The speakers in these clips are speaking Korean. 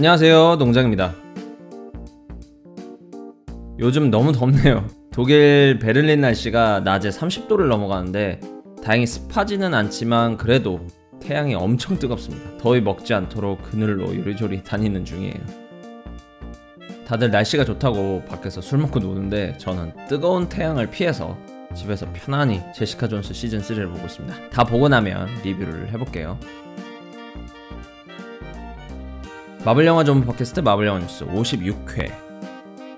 안녕하세요. 농장입니다. 요즘 너무 덥네요. 독일 베를린 날씨가 낮에 30도를 넘어가는데 다행히 습하지는 않지만 그래도 태양이 엄청 뜨겁습니다. 더위 먹지 않도록 그늘로 요리조리 다니는 중이에요. 다들 날씨가 좋다고 밖에서 술 먹고 노는데 저는 뜨거운 태양을 피해서 집에서 편안히 제시카 존스 시즌 3를 보고 있습니다. 다 보고 나면 리뷰를 해볼게요. 마블 영화 전문 팟캐스트 마블 영화 뉴스 56회.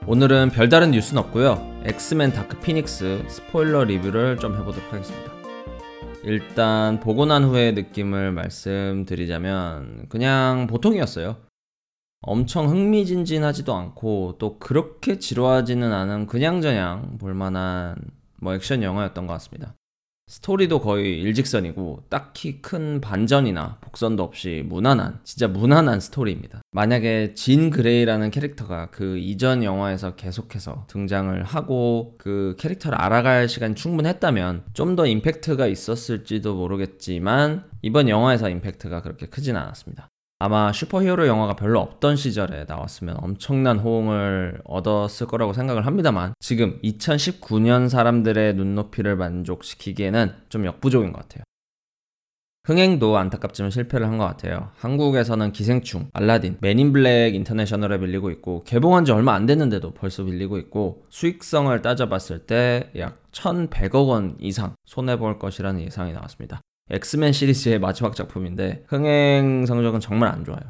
오늘은 별다른 뉴스는 없고요. 엑스맨 다크 피닉스 스포일러 리뷰를 좀 해보도록 하겠습니다. 일단 보고 난 후의 느낌을 말씀드리자면 그냥 보통이었어요. 엄청 흥미진진하지도 않고 또 그렇게 지루하지는 않은 그냥저냥 볼만한 뭐 액션 영화였던 것 같습니다. 스토리도 거의 일직선이고 딱히 큰 반전이나 복선도 없이 무난한 진짜 무난한 스토리입니다. 만약에 진 그레이라는 캐릭터가 그 이전 영화에서 계속해서 등장을 하고 그 캐릭터를 알아갈 시간이 충분했다면 좀 더 임팩트가 있었을지도 모르겠지만 이번 영화에서 임팩트가 그렇게 크진 않았습니다. 아마 슈퍼히어로 영화가 별로 없던 시절에 나왔으면 엄청난 호응을 얻었을 거라고 생각을 합니다만 지금 2019년 사람들의 눈높이를 만족시키기에는 좀 역부족인 것 같아요. 흥행도 안타깝지만 실패를 한 것 같아요. 한국에서는 기생충, 알라딘, 맨인블랙 인터내셔널에 밀리고 있고 개봉한 지 얼마 안 됐는데도 벌써 밀리고 있고 수익성을 따져봤을 때 약 1,100억 원 이상 손해볼 것이라는 예상이 나왔습니다. 엑스맨 시리즈의 마지막 작품인데 흥행 성적은 정말 안 좋아요.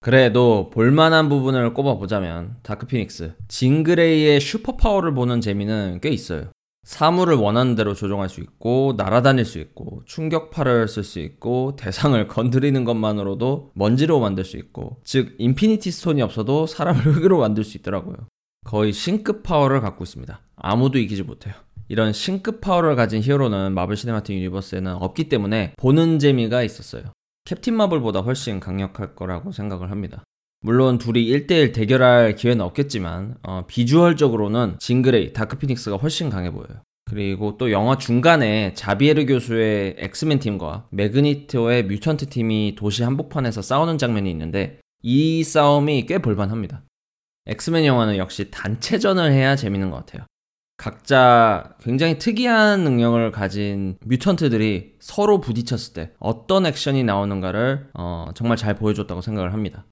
그래도 볼만한 부분을 꼽아보자면 다크피닉스, 진 그레이의 superpower를 보는 재미는 꽤 있어요. 사물을 원하는 대로 조종할 수 있고 날아다닐 수 있고 충격파를 쓸 수 있고 대상을 건드리는 것만으로도 먼지로 만들 수 있고 즉 인피니티 스톤이 없어도 사람을 흙으로 만들 수 있더라고요. 거의 신급 파워를 갖고 있습니다. 아무도 이기지 못해요. 이런 신급 파워를 가진 히어로는 마블 시네마틱 유니버스에는 없기 때문에 보는 재미가 있었어요. 캡틴 마블보다 훨씬 강력할 거라고 생각을 합니다. 물론 둘이 1대1 대결할 기회는 없겠지만 어, 비주얼적으로는 진 그레이, 다크피닉스가 훨씬 강해 보여요. 그리고 또 영화 중간에 자비에르 교수의 엑스맨 팀과 매그니토의 뮤턴트 팀이 도시 한복판에서 싸우는 장면이 있는데 이 싸움이 꽤 볼만합니다. 엑스맨 영화는 역시 단체전을 해야 재밌는 것 같아요. 각자 굉장히 특이한 능력을 가진 뮤턴트들이 서로 부딪혔을 때 어떤 액션이 나오는가를 어, 정말 잘 보여줬다고 생각을 합니다.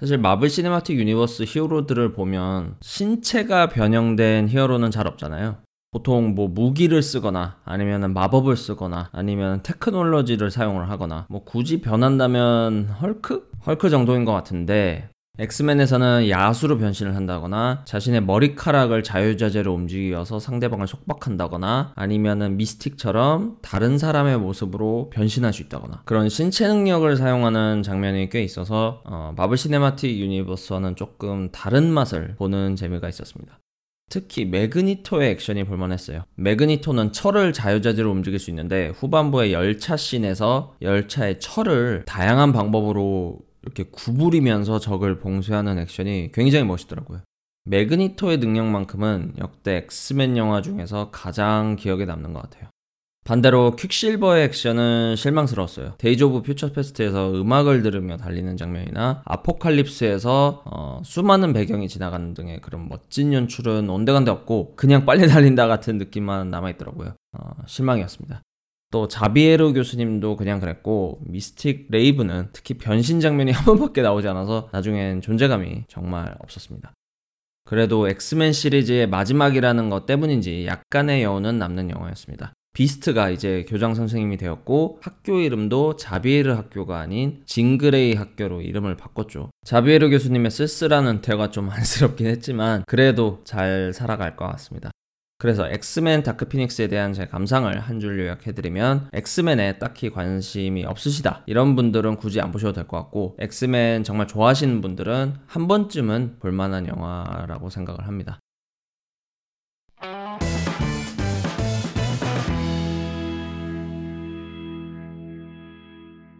사실 마블 시네마틱 유니버스 히어로들을 보면 신체가 변형된 히어로는 잘 없잖아요. 보통 뭐 무기를 쓰거나 아니면 마법을 쓰거나 아니면 테크놀로지를 사용을 하거나 뭐 굳이 변한다면 헐크? 헐크 정도인 것 같은데 엑스맨에서는 야수로 변신을 한다거나 자신의 머리카락을 자유자재로 움직여서 상대방을 속박한다거나 아니면은 미스틱처럼 다른 사람의 모습으로 변신할 수 있다거나 그런 신체 능력을 사용하는 장면이 꽤 있어서 어, 마블 시네마틱 유니버스와는 조금 다른 맛을 보는 재미가 있었습니다. 특히 매그니토의 액션이 볼만했어요. 매그니토는 철을 자유자재로 움직일 수 있는데 후반부의 열차 씬에서 열차의 철을 다양한 방법으로 이렇게 구부리면서 적을 봉쇄하는 액션이 굉장히 멋있더라고요. 매그니토의 능력만큼은 역대 엑스맨 영화 중에서 가장 기억에 남는 것 같아요. 반대로 퀵실버의 액션은 실망스러웠어요. 데이즈 오브 퓨처 패스트에서 음악을 들으며 달리는 장면이나 아포칼립스에서 어, 수많은 배경이 지나가는 등의 그런 멋진 연출은 온데간데 없고 그냥 빨리 달린다 같은 느낌만 남아있더라고요. 어, 실망이었습니다. 또 자비에르 교수님도 그냥 그랬고 미스틱 레이븐은 특히 변신 장면이 한 번밖에 나오지 않아서 나중엔 존재감이 정말 없었습니다. 그래도 엑스맨 시리즈의 마지막이라는 것 때문인지 약간의 여운은 남는 영화였습니다. 비스트가 이제 교장 선생님이 되었고 학교 이름도 자비에르 학교가 아닌 진 그레이 학교로 이름을 바꿨죠. 자비에르 교수님의 쓸쓸한 대화 좀 안쓰럽긴 했지만 그래도 잘 살아갈 것 같습니다. 그래서 엑스맨 다크 피닉스에 대한 제 감상을 한 줄 요약해드리면 엑스맨에 딱히 관심이 없으시다 이런 분들은 굳이 안 보셔도 될 것 같고 엑스맨 정말 좋아하시는 분들은 한 번쯤은 볼만한 영화라고 생각을 합니다.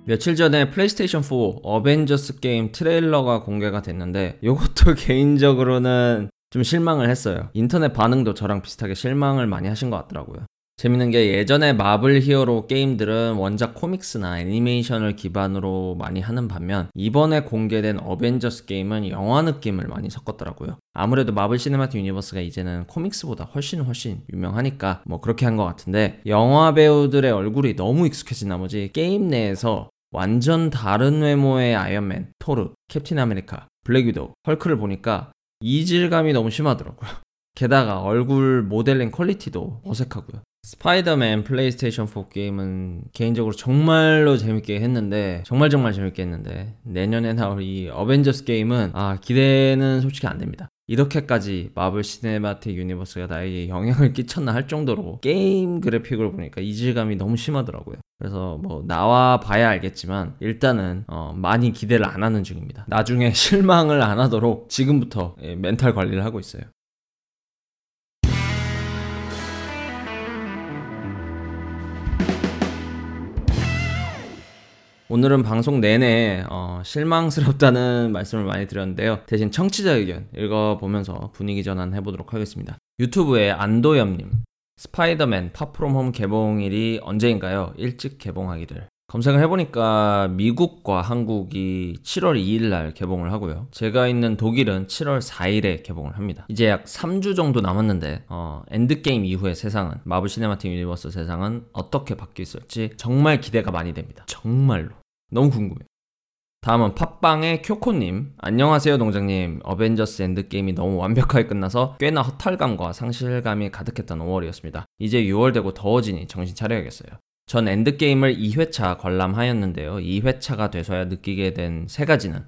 며칠 전에 플레이스테이션 4 어벤져스 게임 트레일러가 공개가 됐는데 이것도 개인적으로는 좀 실망을 했어요. 인터넷 반응도 저랑 비슷하게 실망을 많이 하신 것 같더라고요. 재밌는 게 예전에 마블 히어로 게임들은 원작 코믹스나 애니메이션을 기반으로 많이 하는 반면 이번에 공개된 어벤져스 게임은 영화 느낌을 많이 섞었더라고요. 아무래도 마블 시네마틱 유니버스가 이제는 코믹스보다 훨씬 훨씬 유명하니까 뭐 그렇게 한 것 같은데 영화 배우들의 얼굴이 너무 익숙해진 나머지 게임 내에서 완전 다른 외모의 아이언맨, 토르, 캡틴 아메리카, 블랙 위도우, 헐크를 보니까 이질감이 너무 심하더라고요. 게다가 얼굴 모델링 퀄리티도 어색하고요. 스파이더맨 플레이스테이션 4 게임은 개인적으로 정말로 재밌게 했는데 정말 정말 재밌게 했는데 내년에 나올 이 어벤져스 게임은 아 기대는 솔직히 안 됩니다. 이렇게까지 마블 시네마틱 유니버스가 나에게 영향을 끼쳤나 할 정도로 게임 그래픽을 보니까 이질감이 너무 심하더라고요. 그래서 뭐 나와 봐야 알겠지만 일단은 어 많이 기대를 안 하는 중입니다. 나중에 실망을 안 하도록 지금부터 예, 멘탈 관리를 하고 있어요. 오늘은 방송 내내 어, 실망스럽다는 말씀을 많이 드렸는데요. 대신 청취자 의견 읽어보면서 분위기 전환 해보도록 하겠습니다. 유튜브에 안도엽님, 스파이더맨 파프롬 홈 개봉일이 언제인가요? 일찍 개봉하기를. 검색을 해보니까 미국과 한국이 7월 2일 날 개봉을 하고요. 제가 있는 독일은 7월 4일에 개봉을 합니다. 이제 약 3주 정도 남았는데 어, 엔드게임 이후의 세상은 마블 시네마틱 유니버스 세상은 어떻게 바뀌었을지 정말 기대가 많이 됩니다. 정말로. 너무 궁금해요. 다음은 팟빵의 쿄코님. 안녕하세요, 동장님. 어벤져스 엔드게임이 너무 완벽하게 끝나서 꽤나 허탈감과 상실감이 가득했던 5월이었습니다. 이제 6월 되고 더워지니 정신 차려야겠어요. 전 엔드게임을 2회차 관람하였는데요. 2회차가 돼서야 느끼게 된 세 가지는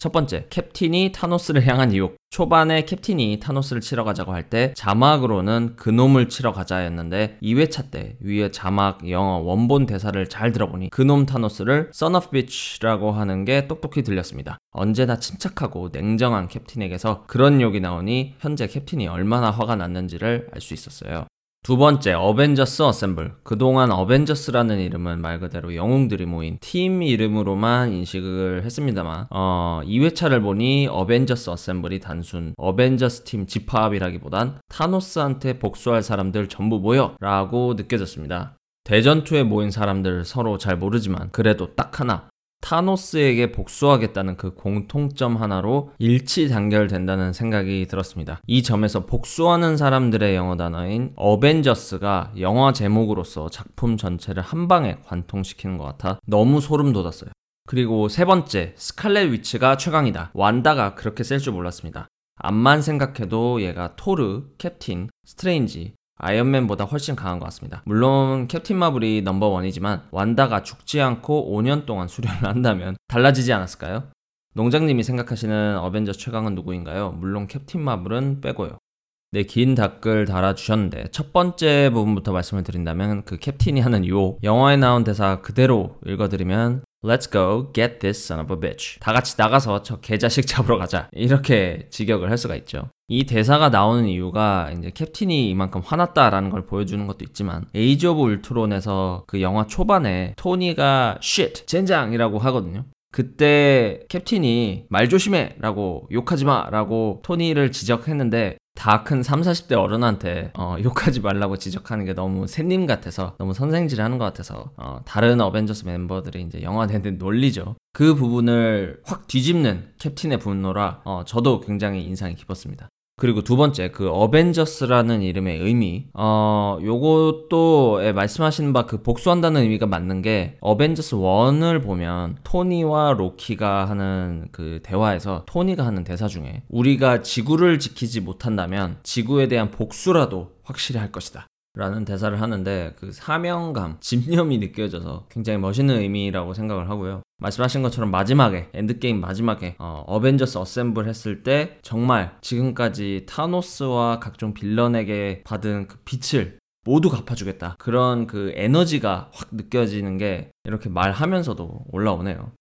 첫 번째, 캡틴이 타노스를 향한 욕. 초반에 캡틴이 타노스를 치러 가자고 할 때 자막으로는 그놈을 치러 가자였는데 2회차 때 위에 자막 영어 원본 대사를 잘 들어보니 그놈 타노스를 son of bitch라고 하는 게 똑똑히 들렸습니다. 언제나 침착하고 냉정한 캡틴에게서 그런 욕이 나오니 현재 캡틴이 얼마나 화가 났는지를 알 수 있었어요. 두 번째, 어벤져스 어셈블. 그동안 어벤져스라는 이름은 말 그대로 영웅들이 모인 팀 이름으로만 인식을 했습니다만, 어, 2회차를 보니 어벤져스 어셈블이 단순 어벤져스 팀 집합이라기보단 타노스한테 복수할 사람들 전부 모여! 라고 느껴졌습니다. 대전투에 모인 사람들 서로 잘 모르지만 그래도 딱 하나 타노스에게 복수하겠다는 그 공통점 하나로 일치 단결된다는 생각이 들었습니다. 이 점에서 복수하는 사람들의 영어 단어인 어벤져스가 영화 제목으로서 작품 전체를 한 방에 관통시키는 것 같아 너무 소름 돋았어요. 그리고 세 번째, 스칼렛 위치가 최강이다. 완다가 그렇게 셀 줄 몰랐습니다. 암만 생각해도 얘가 토르, 캡틴, 스트레인지, 아이언맨보다 훨씬 강한 것 같습니다. 물론 캡틴 마블이 넘버원이지만 완다가 죽지 않고 5년 동안 수련을 한다면 달라지지 않았을까요? 동장님이 생각하시는 어벤져 최강은 누구인가요? 물론 캡틴 마블은 빼고요. 네, 긴 댓글 달아주셨는데, 첫 번째 부분부터 말씀을 드린다면, 그 캡틴이 하는 욕, 영화에 나온 대사 그대로 읽어드리면, Let's go get this son of a bitch. 다 같이 나가서 저 개자식 잡으러 가자. 이렇게 직역을 할 수가 있죠. 이 대사가 나오는 이유가 이제 캡틴이 이만큼 화났다라는 걸 보여주는 것도 있지만 에이지 오브 울트론에서 그 영화 초반에 토니가 shit, 젠장이라고 하거든요. 그때 캡틴이 말 조심해! 라고 욕하지 마! 라고 토니를 지적했는데 다 큰 3, 40대 어른한테 어, 욕하지 말라고 지적하는 게 너무 샌님 같아서 너무 선생질 하는 것 같아서 어, 다른 어벤져스 멤버들이 이제 영화 내내 놀리죠. 그 부분을 확 뒤집는 캡틴의 분노라 어, 저도 굉장히 인상이 깊었습니다. 그리고 두 번째 그 어벤져스라는 이름의 의미 어 요것도 예, 말씀하신 바 그 복수한다는 의미가 맞는 게 어벤져스 1을 보면 토니와 로키가 하는 그 대화에서 토니가 하는 대사 중에 우리가 지구를 지키지 못한다면 지구에 대한 복수라도 확실히 할 것이다. 라는 대사를 하는데 그 사명감, 집념이 느껴져서 굉장히 멋있는 의미라고 생각을 하고요. 말씀하신 것처럼 마지막에 엔드게임 마지막에 어벤져스 assemble 했을 때 정말 지금까지 타노스와 각종 빌런에게 받은 그 빚을 모두 갚아주겠다. 그런 그 에너지가 확 느껴지는 게 이렇게 말하면서도 올라오네요.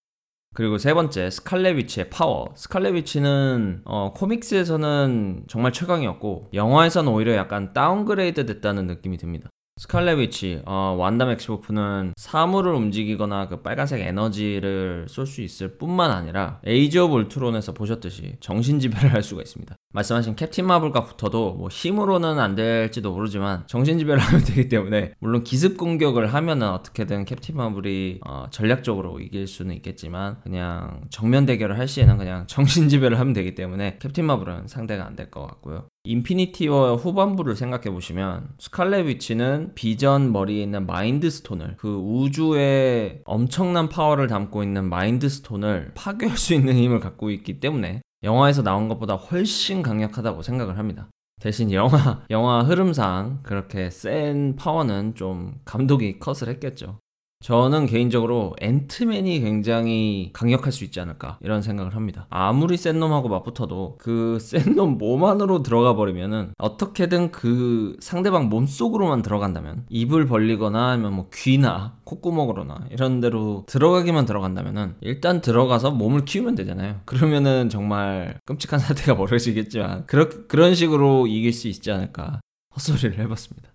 그리고 세 번째 스칼렛 위치의 파워. 스칼렛 위치는 어, comics에서는 정말 최강이었고 영화에서는 오히려 약간 downgrade 됐다는 느낌이 듭니다. 스칼렛 위치, 어, 완다 맥시모프는 사물을 움직이거나 그 빨간색 에너지를 쏠 수 있을 뿐만 아니라 에이지 오브 울트론에서 보셨듯이 정신 지배를 할 수가 있습니다. 말씀하신 캡틴 마블과 붙어도 뭐 힘으로는 안 될지도 모르지만 정신 지배를 하면 되기 때문에 물론 기습 공격을 하면은 어떻게든 캡틴 마블이 어, 전략적으로 이길 수는 있겠지만 그냥 정면 대결을 할 시에는 그냥 정신 지배를 하면 되기 때문에 캡틴 마블은 상대가 안 될 것 같고요. 인피니티 워 후반부를 생각해 보시면 스칼렛 위치는 비전 머리에 있는 마인드 스톤을 그 우주의 엄청난 파워를 담고 있는 마인드 스톤을 파괴할 수 있는 힘을 갖고 있기 때문에 영화에서 나온 것보다 훨씬 강력하다고 생각을 합니다. 대신 영화 영화 흐름상 그렇게 센 파워는 좀 감독이 컷을 했겠죠. 저는 개인적으로 앤트맨이 굉장히 강력할 수 있지 않을까 이런 생각을 합니다. 아무리 센 놈하고 맞붙어도 그 센 놈 몸 안으로 들어가 버리면은 어떻게든 그 상대방 몸 속으로만 들어간다면 입을 벌리거나 아니면 뭐 귀나 콧구멍으로나 이런 데로 들어가기만 들어간다면은 일단 들어가서 몸을 키우면 되잖아요. 그러면은 정말 끔찍한 사태가 벌어지겠지만 그렇, 그런 식으로 이길 수 있지 않을까 헛소리를 해봤습니다.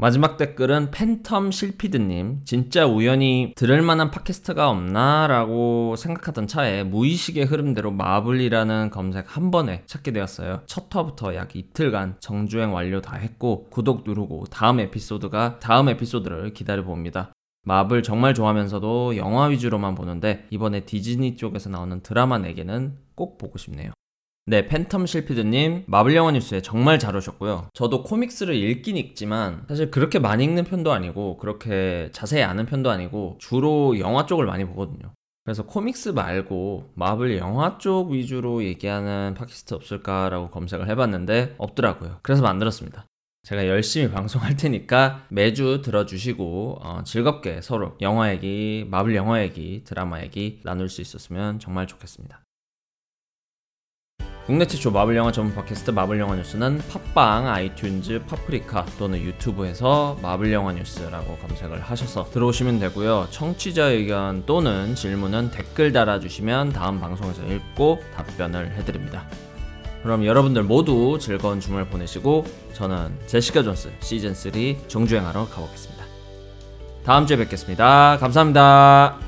마지막 댓글은 팬텀 실피드님 진짜 우연히 들을 만한 팟캐스트가 없나? 라고 생각하던 차에 무의식의 흐름대로 마블이라는 검색 한 번에 찾게 되었어요 첫 화부터 약 이틀간 정주행 완료 다 했고 구독 누르고 다음 에피소드가 다음 에피소드를 기다려 봅니다 마블 정말 좋아하면서도 영화 위주로만 보는데 이번에 디즈니 쪽에서 나오는 드라마 4개는 꼭 보고 싶네요 네, 팬텀 실피드님, 마블 영화 뉴스에 정말 잘 오셨고요. 저도 코믹스를 읽긴 읽지만, 사실 그렇게 많이 읽는 편도 아니고, 그렇게 자세히 아는 편도 아니고, 주로 영화 쪽을 많이 보거든요. 그래서 코믹스 말고 마블 영화 쪽 위주로 얘기하는 팟캐스트 없을까라고 검색을 해봤는데 없더라고요. 그래서 만들었습니다. 제가 열심히 방송할 테니까 매주 들어주시고 어, 즐겁게 서로 영화 얘기, 마블 영화 얘기, 드라마 얘기 나눌 수 있었으면 정말 좋겠습니다. 국내 최초 마블 영화 전문 팟캐스트 마블 영화 뉴스는 팟빵, 아이튠즈, 파프리카 또는 유튜브에서 마블 영화 뉴스라고 검색을 하셔서 들어오시면 되고요. 청취자 의견 또는 질문은 댓글 달아주시면 다음 방송에서 읽고 답변을 해드립니다. 그럼 여러분들 모두 즐거운 주말 보내시고 저는 제시카 존스 시즌 3 정주행하러 가보겠습니다. 다음 주에 뵙겠습니다. 감사합니다.